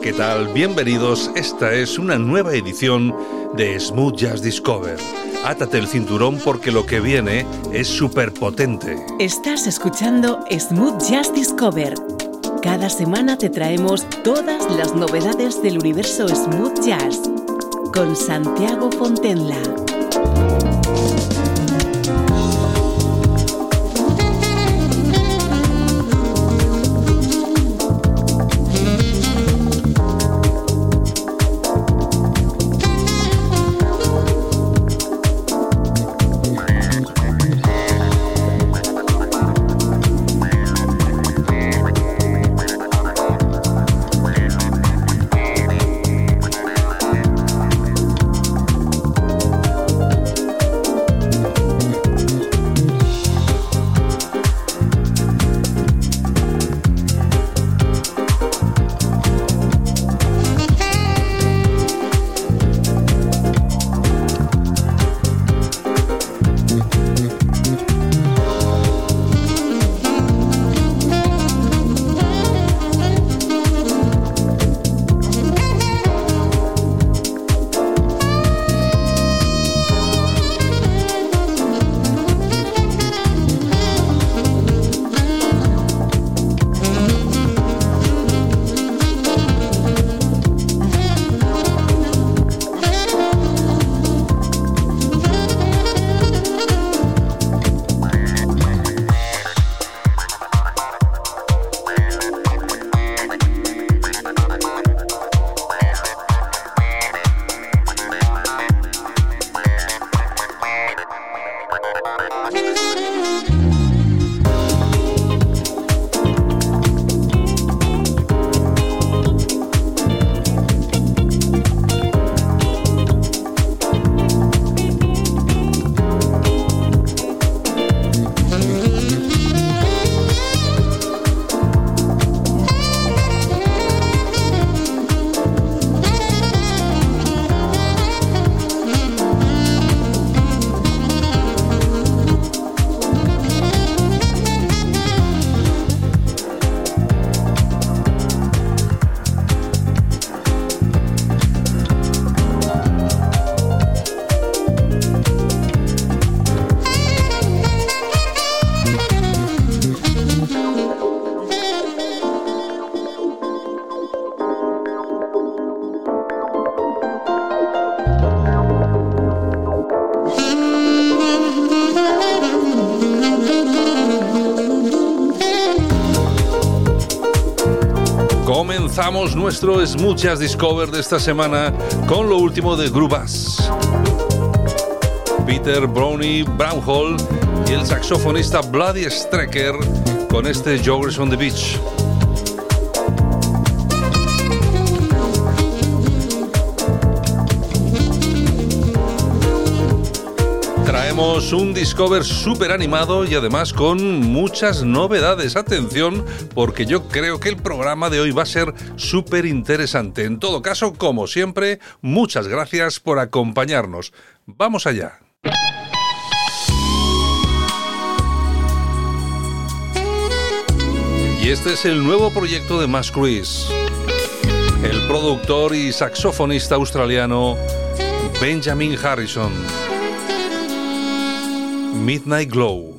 ¿qué tal? Bienvenidos. Esta es una nueva edición de Smooth Jazz Discover. Átate el cinturón porque lo que viene es súper potente. Estás escuchando Smooth Jazz Discover. Cada semana te traemos todas las novedades del universo Smooth Jazz con Santiago Fontenla. Nuestro Smooth Jazz Discover de esta semana con lo último de Grubas. Peter Brownie Brownhall y el saxofonista Bloody Strecker con este Joggers on the Beach. Un Discover súper animado y además con muchas novedades. Atención, porque yo creo que el programa de hoy va a ser súper interesante. En todo caso, como siempre, muchas gracias por acompañarnos. Vamos allá. Y este es el nuevo proyecto de Mass Chris. El productor y saxofonista australiano Benjamin Harrison. Midnight Glow.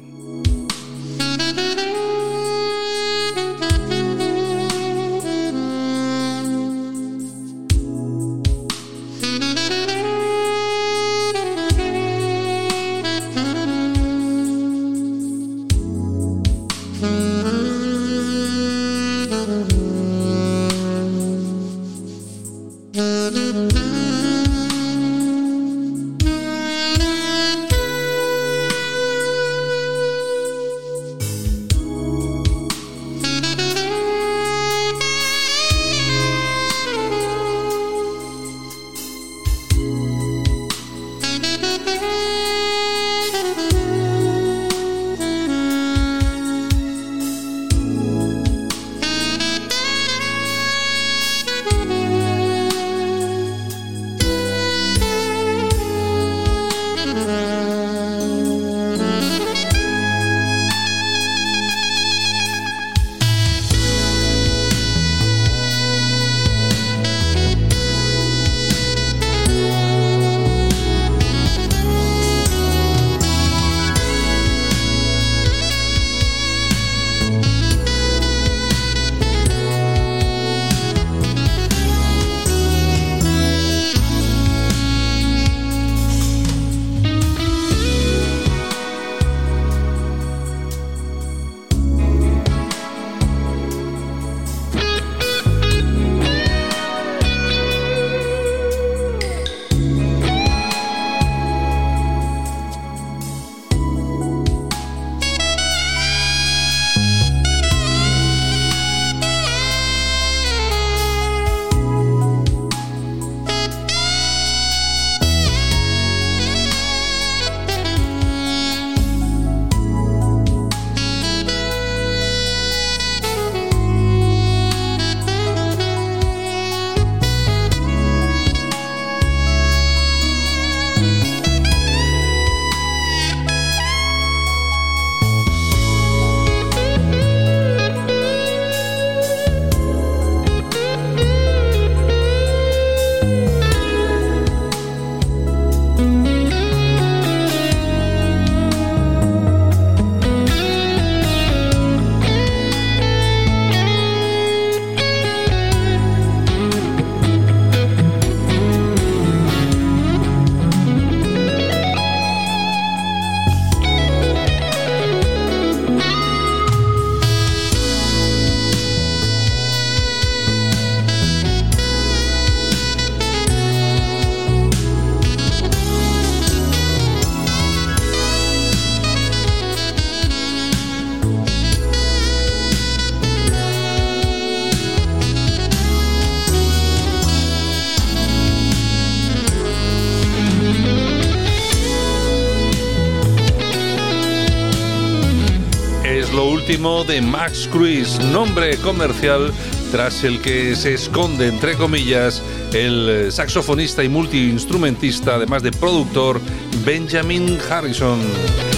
Último de Max Cruz, nombre comercial tras el que se esconde, entre comillas, el saxofonista y multiinstrumentista, además de productor, Benjamin Harrison.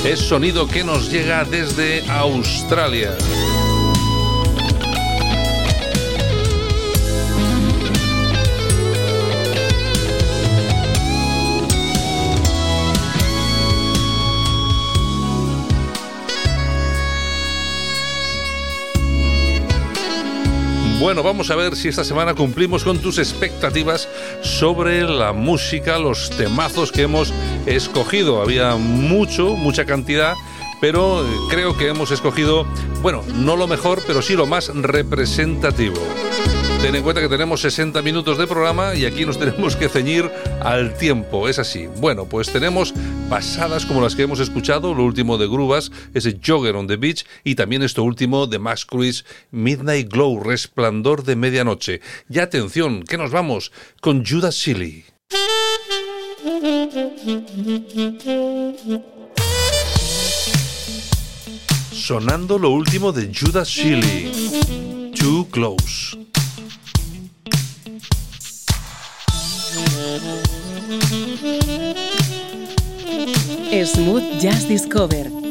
Es sonido que nos llega desde Australia. Bueno, vamos a ver si esta semana cumplimos con tus expectativas sobre la música, los temazos que hemos escogido. Había mucho, mucha cantidad, pero creo que hemos escogido, bueno, no lo mejor, pero sí lo más representativo. Ten en cuenta que tenemos 60 minutos de programa y aquí nos tenemos que ceñir al tiempo, es así. Bueno, pues tenemos pasadas como las que hemos escuchado, lo último de Grubas, ese Jogger on the Beach y también esto último de Max Cruise, Midnight Glow, Resplandor de Medianoche. Y atención, que nos vamos con Judas Silly. Sonando lo último de Judas Silly, Too Close. Smooth Jazz Discover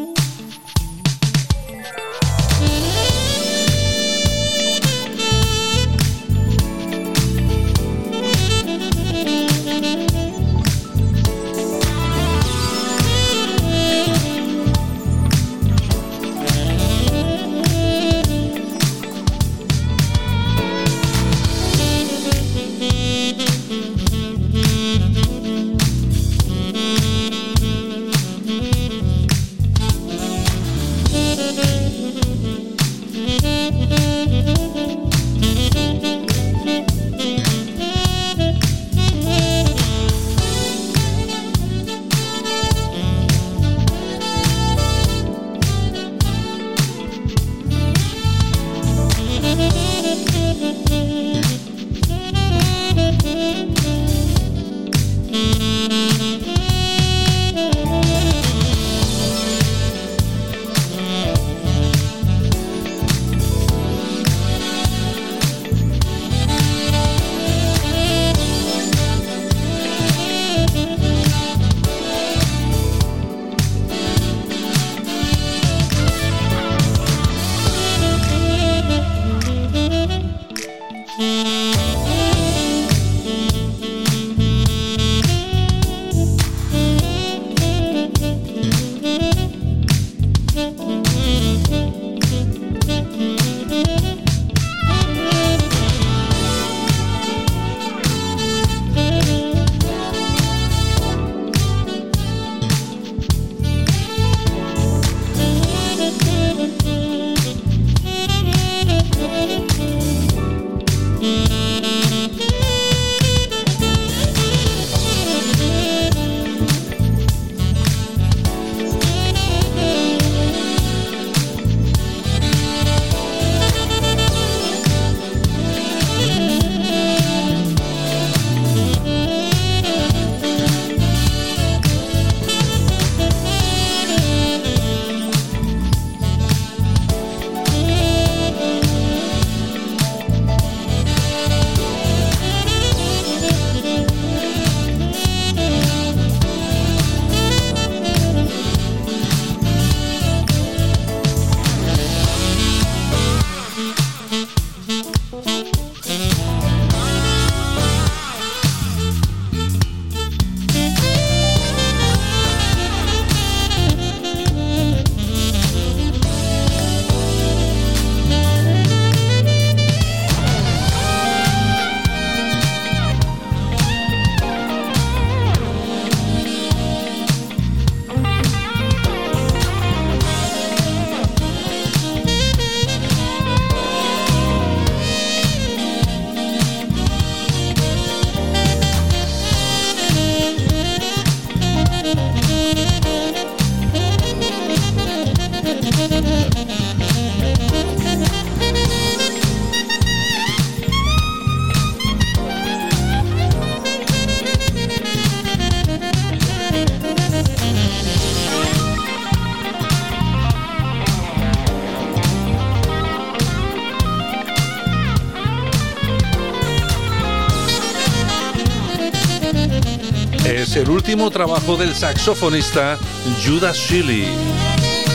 último trabajo del saxofonista Judas Shilly.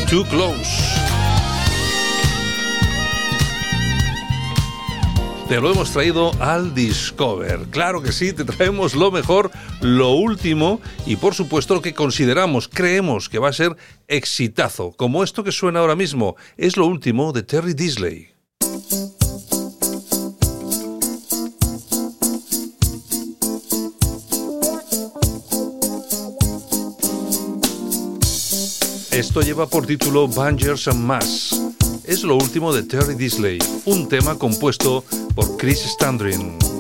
Too Close. Te lo hemos traído al Discover. Claro que sí, te traemos lo mejor, lo último y por supuesto lo que consideramos, creemos que va a ser exitazo, como esto que suena ahora mismo. Es lo último de Terry Disley. Esto lleva por título Bangers and Mass. Es lo último de Terry Disley, un tema compuesto por Chris Standring.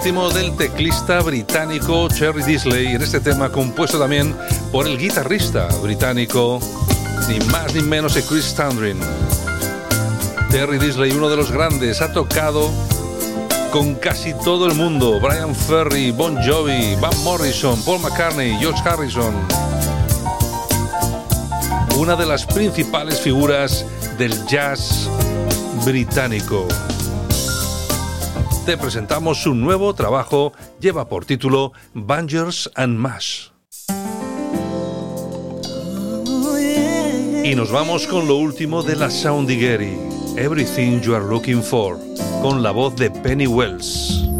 Último del teclista británico Cherry Disley en este tema compuesto también por el guitarrista británico ni más ni menos que Chris Standring. Terry Disley, uno de los grandes, ha tocado con casi todo el mundo. Brian Ferry, Bon Jovi, Van Morrison, Paul McCartney, George Harrison. Una de las principales figuras del jazz británico te presentamos su nuevo trabajo, lleva por título Bangers and Mash. Y nos vamos con lo último de la Soundigeri, Everything You Are Looking For, con la voz de Penny Wells.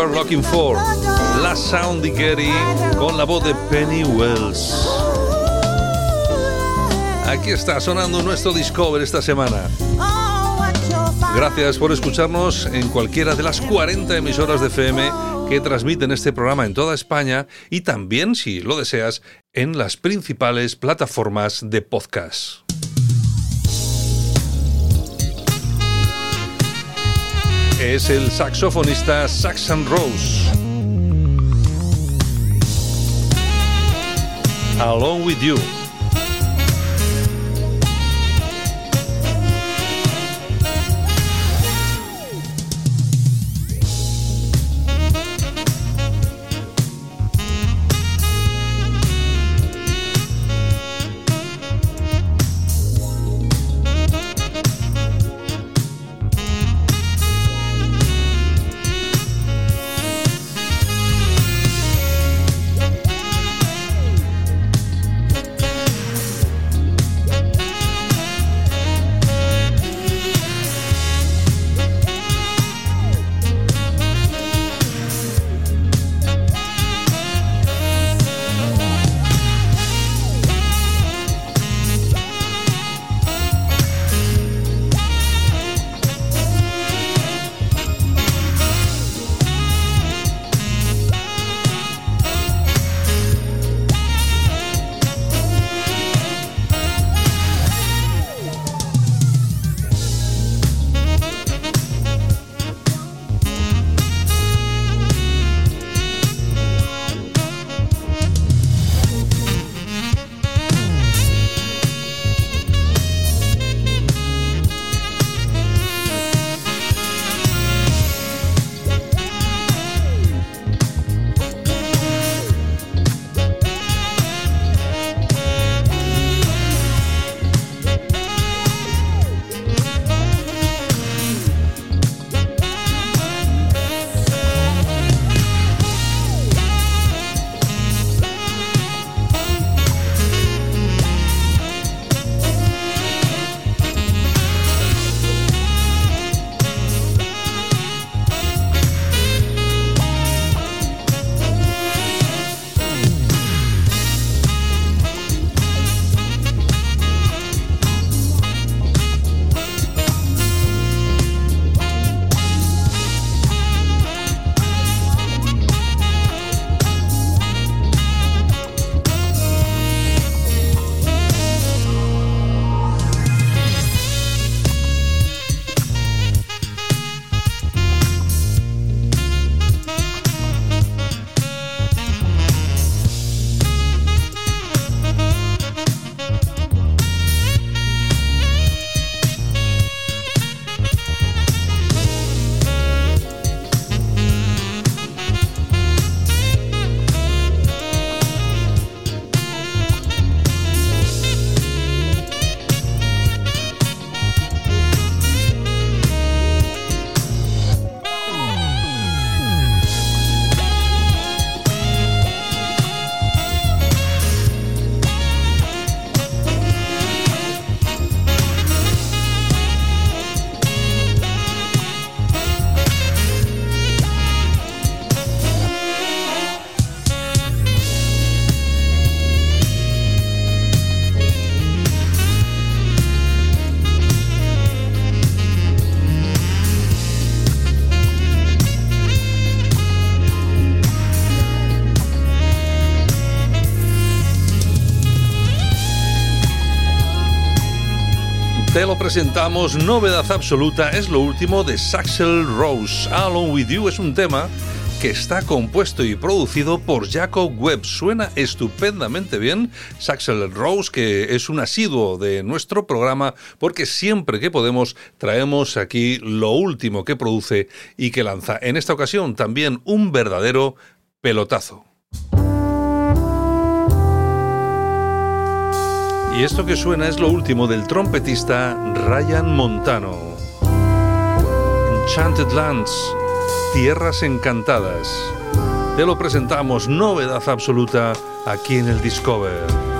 Are For. La Sound Gary con la voz de Penny Wells. Aquí está sonando nuestro Discover esta semana. Gracias por escucharnos en cualquiera de las 40 emisoras de FM que transmiten este programa en toda España y también, si lo deseas, en las principales plataformas de podcast. Es el saxofonista Saxon Rose. Along with You. Te lo presentamos, novedad absoluta, es lo último de Saxel Rose. Along With You es un tema que está compuesto y producido por Jacob Webb. Suena estupendamente bien. Saxel Rose, que es un asiduo de nuestro programa, porque siempre que podemos traemos aquí lo último que produce y que lanza. En esta ocasión también un verdadero pelotazo. Y esto que suena es lo último del trompetista Ryan Montano. Enchanted Lands, Tierras Encantadas. Te lo presentamos, novedad absoluta, aquí en el Discover.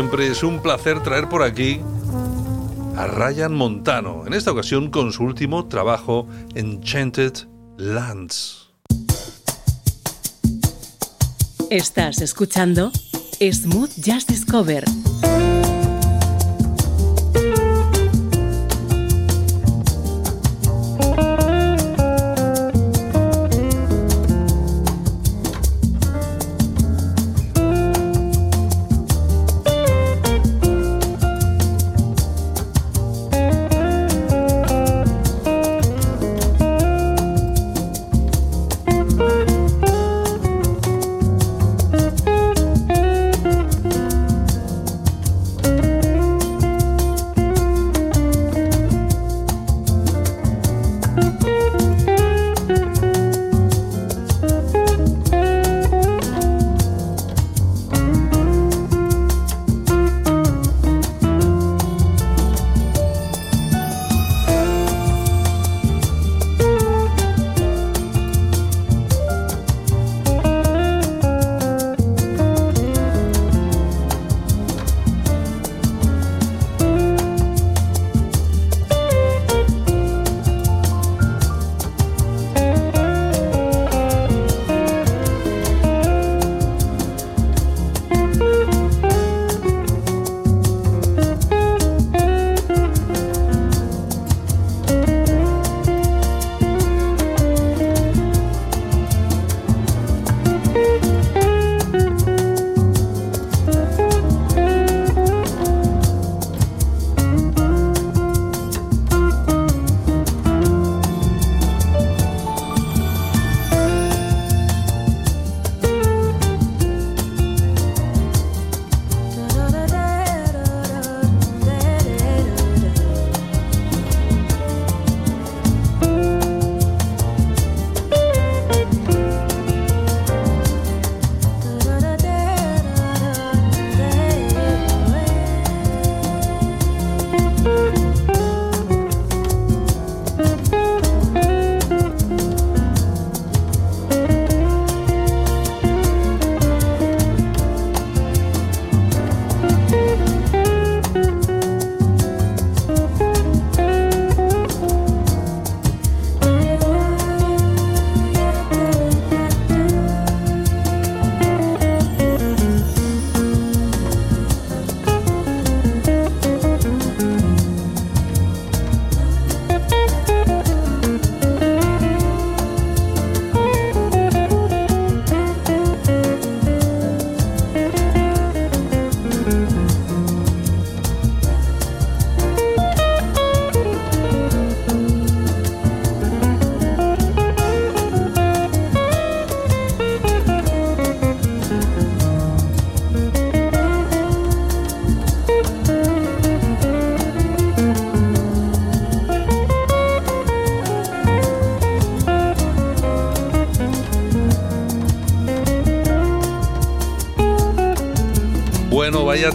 Siempre es un placer traer por aquí a Ryan Montano, en esta ocasión con su último trabajo, Enchanted Lands. Estás escuchando Smooth Jazz Discover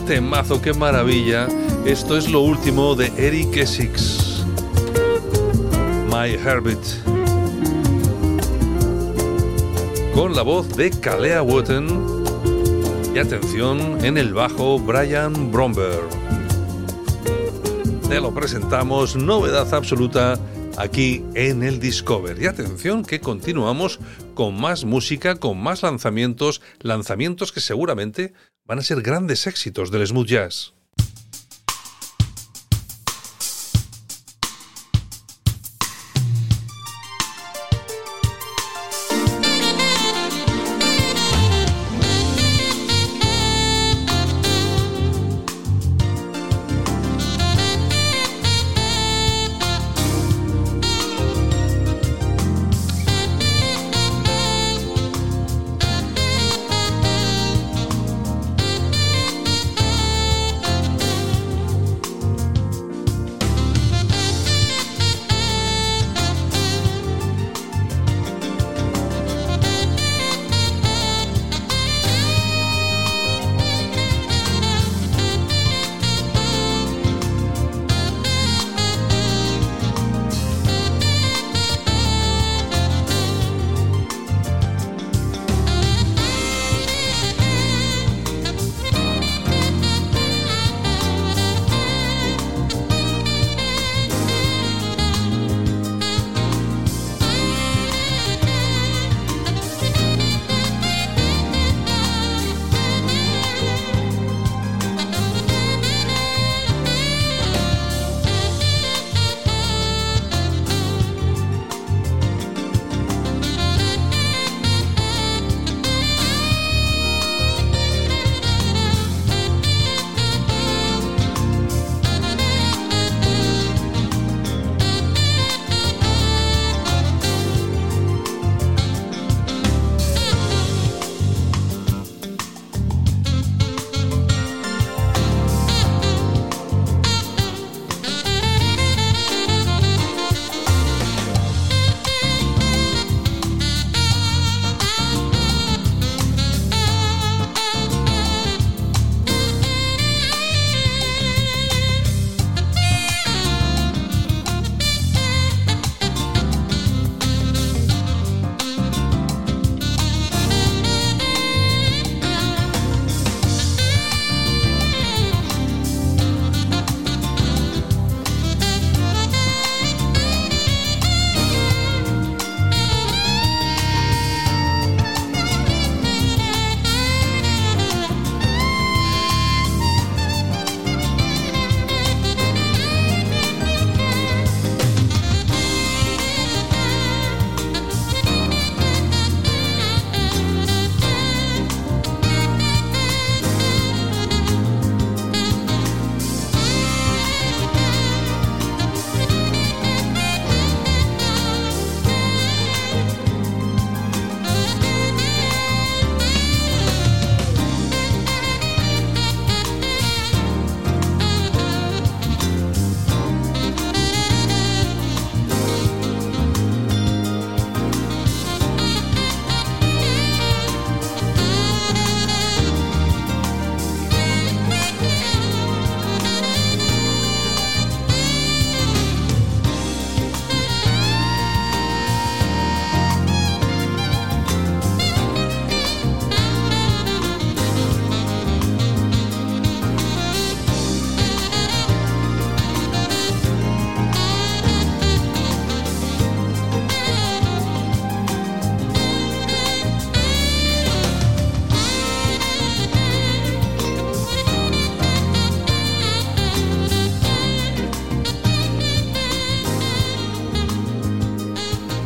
temazo, qué maravilla. Esto es lo último de Eric Essex. My Herbit. Con la voz de Kalea Wotten. Y atención, en el bajo Brian Bromberg. Te lo presentamos, novedad absoluta aquí en el Discover. Y atención que continuamos con más música, con más lanzamientos, lanzamientos que seguramente van a ser grandes éxitos del smooth jazz.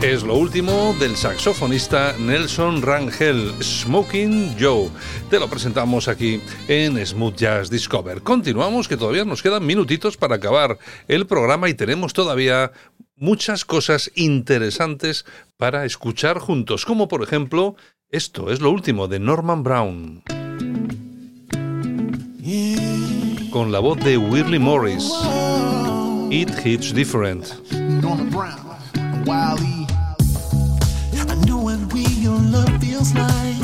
Es lo último del saxofonista Nelson Rangel, Smoking Joe. Te lo presentamos aquí en Smooth Jazz Discover. Continuamos, que todavía nos quedan minutitos para acabar el programa y tenemos todavía muchas cosas interesantes para escuchar juntos, como por ejemplo esto es lo último de Norman Brown. Con la voz de Willie Morris. It hits different. Norman Brown, love feels like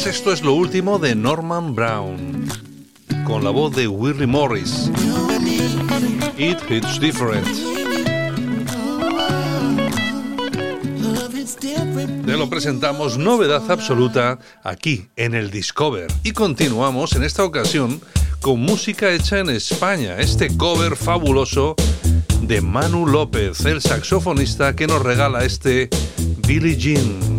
pues esto es lo último de Norman Brown, con la voz de Willie Morris. It hits different. Te lo presentamos novedad absoluta aquí en el Discover. Y continuamos en esta ocasión con música hecha en España, este cover fabuloso de Manu López, el saxofonista que nos regala este Billie Jean.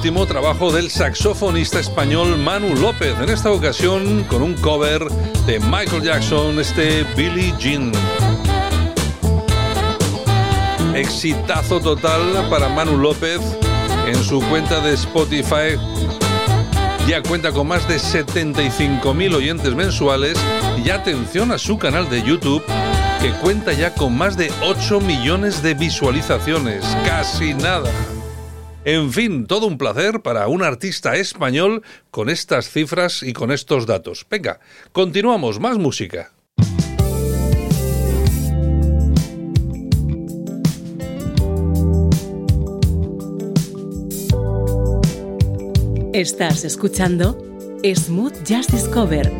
Último trabajo del saxofonista español Manu López, en esta ocasión con un cover de Michael Jackson, este Billie Jean. Exitazo total para Manu López en su cuenta de Spotify. Ya cuenta con más de 75.000 oyentes mensuales y atención a su canal de YouTube que cuenta ya con más de 8 millones de visualizaciones. Casi nada. En fin, todo un placer para un artista español con estas cifras y con estos datos. Venga, continuamos, más música. Estás escuchando Smooth Jazz Discover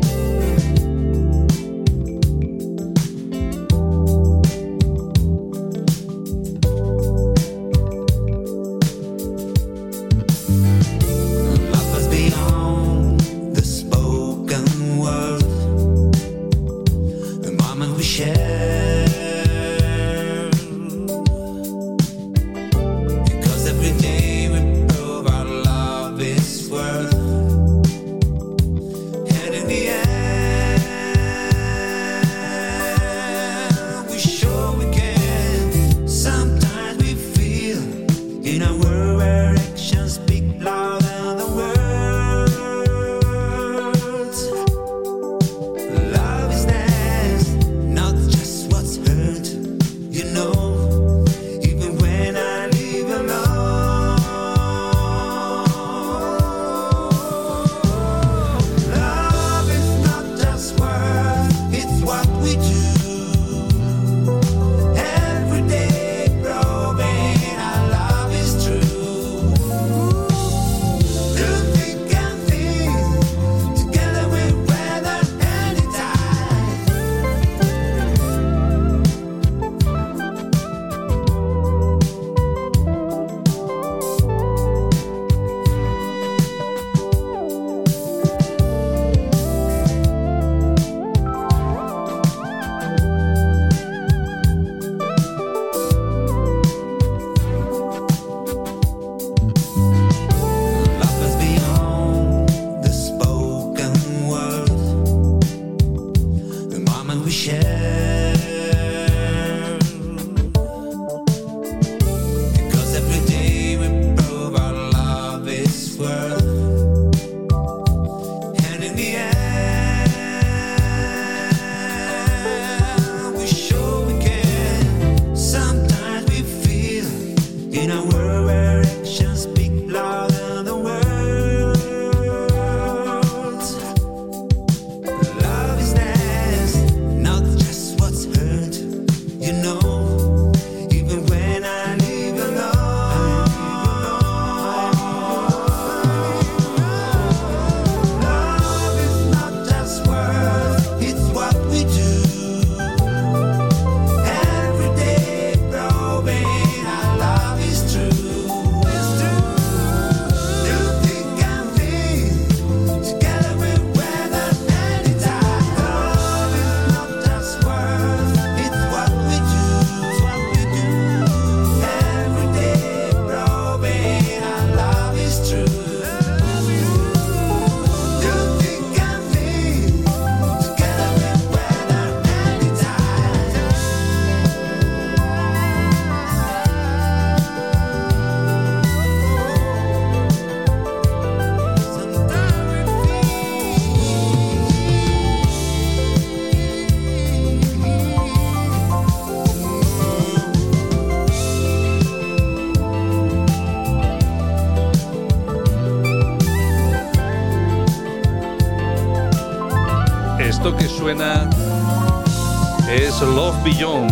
es Love Beyond.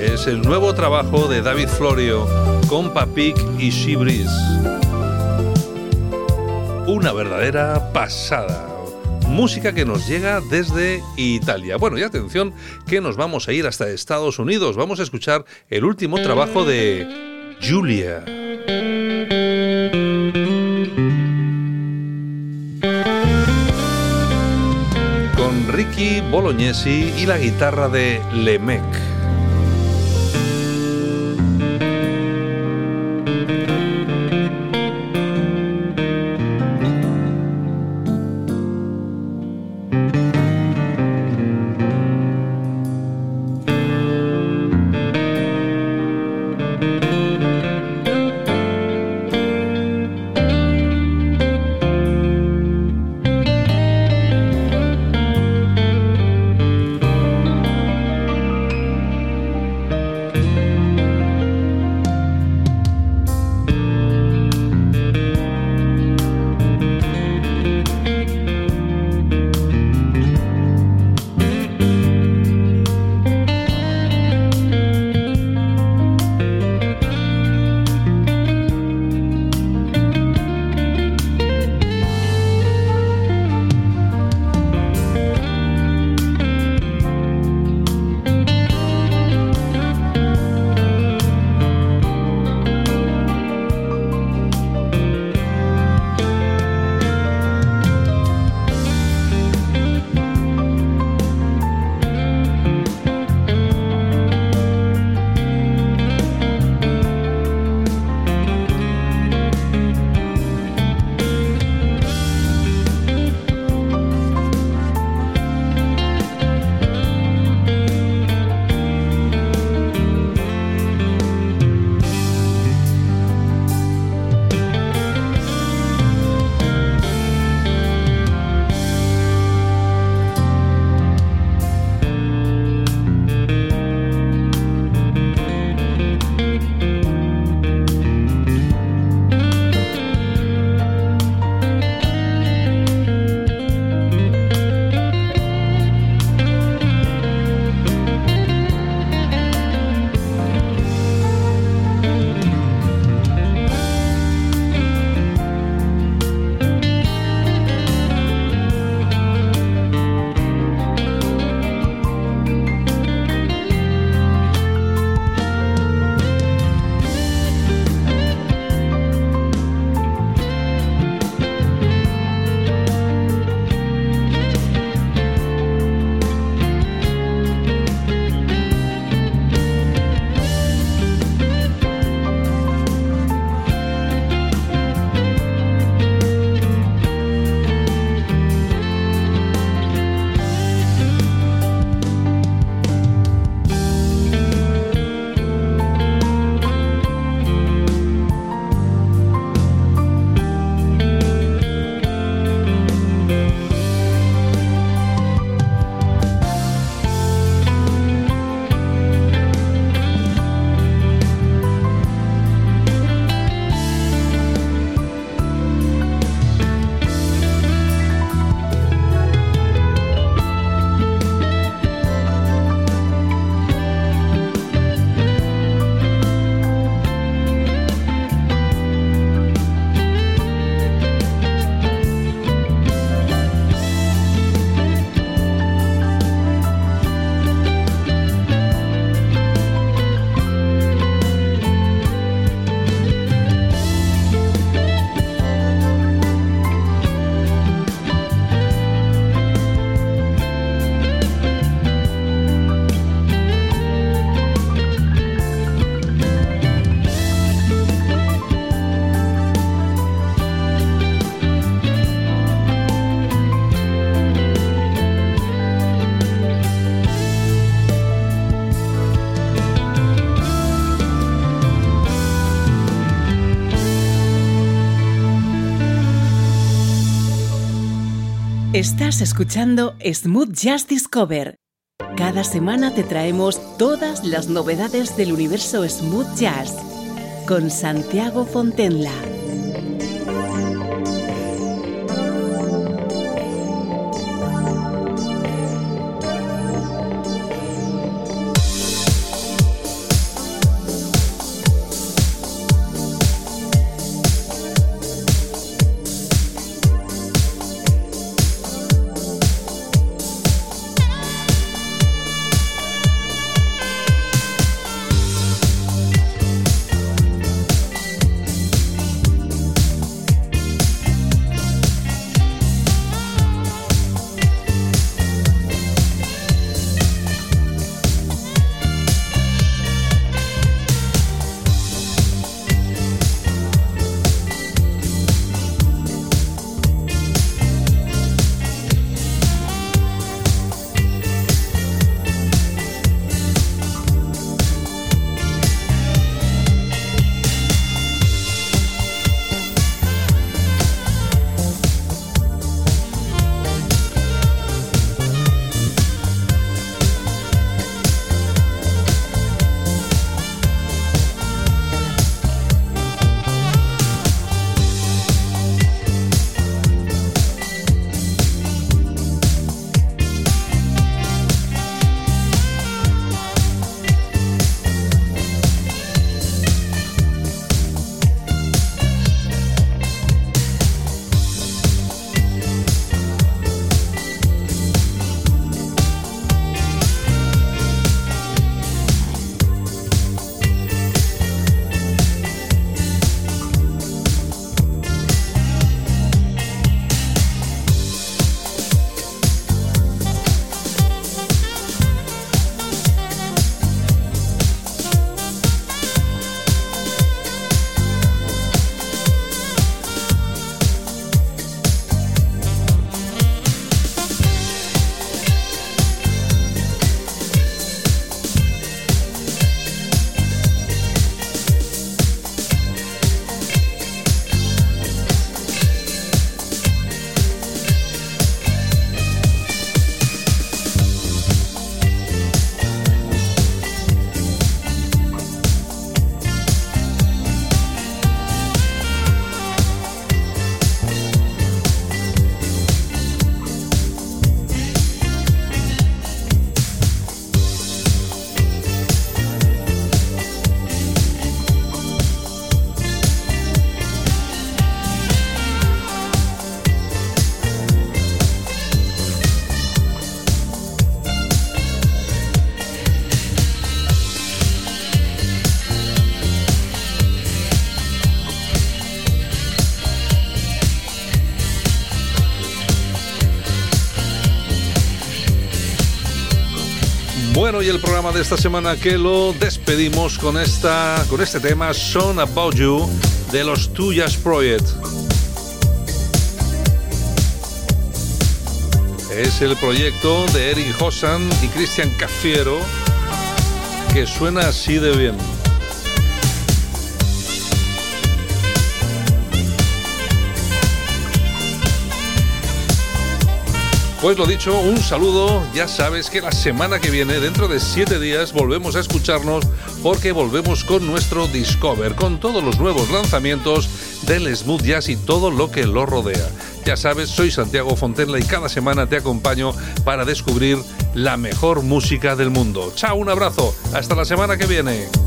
Es el nuevo trabajo de David Florio con Papik y Shibris. Una verdadera pasada. Música que nos llega desde Italia. Bueno, y atención que nos vamos a ir hasta Estados Unidos. Vamos a escuchar el último trabajo de Julia. Bolognesi y la guitarra de Lemec. Estás escuchando Smooth Jazz Discover. Cada semana te traemos todas las novedades del universo Smooth Jazz con Santiago Fontenla. El programa de esta semana que lo despedimos con, esta, con este tema, Song About You, de los Tuyas Project. Es el proyecto de Eric Hossan y Cristian Cafiero, que suena así de bien. Pues lo dicho, un saludo. Ya sabes que la semana que viene, dentro de siete días, volvemos a escucharnos porque volvemos con nuestro Discover, con todos los nuevos lanzamientos del smooth jazz y todo lo que lo rodea. Ya sabes, soy Santiago Fontenla y cada semana te acompaño para descubrir la mejor música del mundo. Chao, un abrazo. Hasta la semana que viene.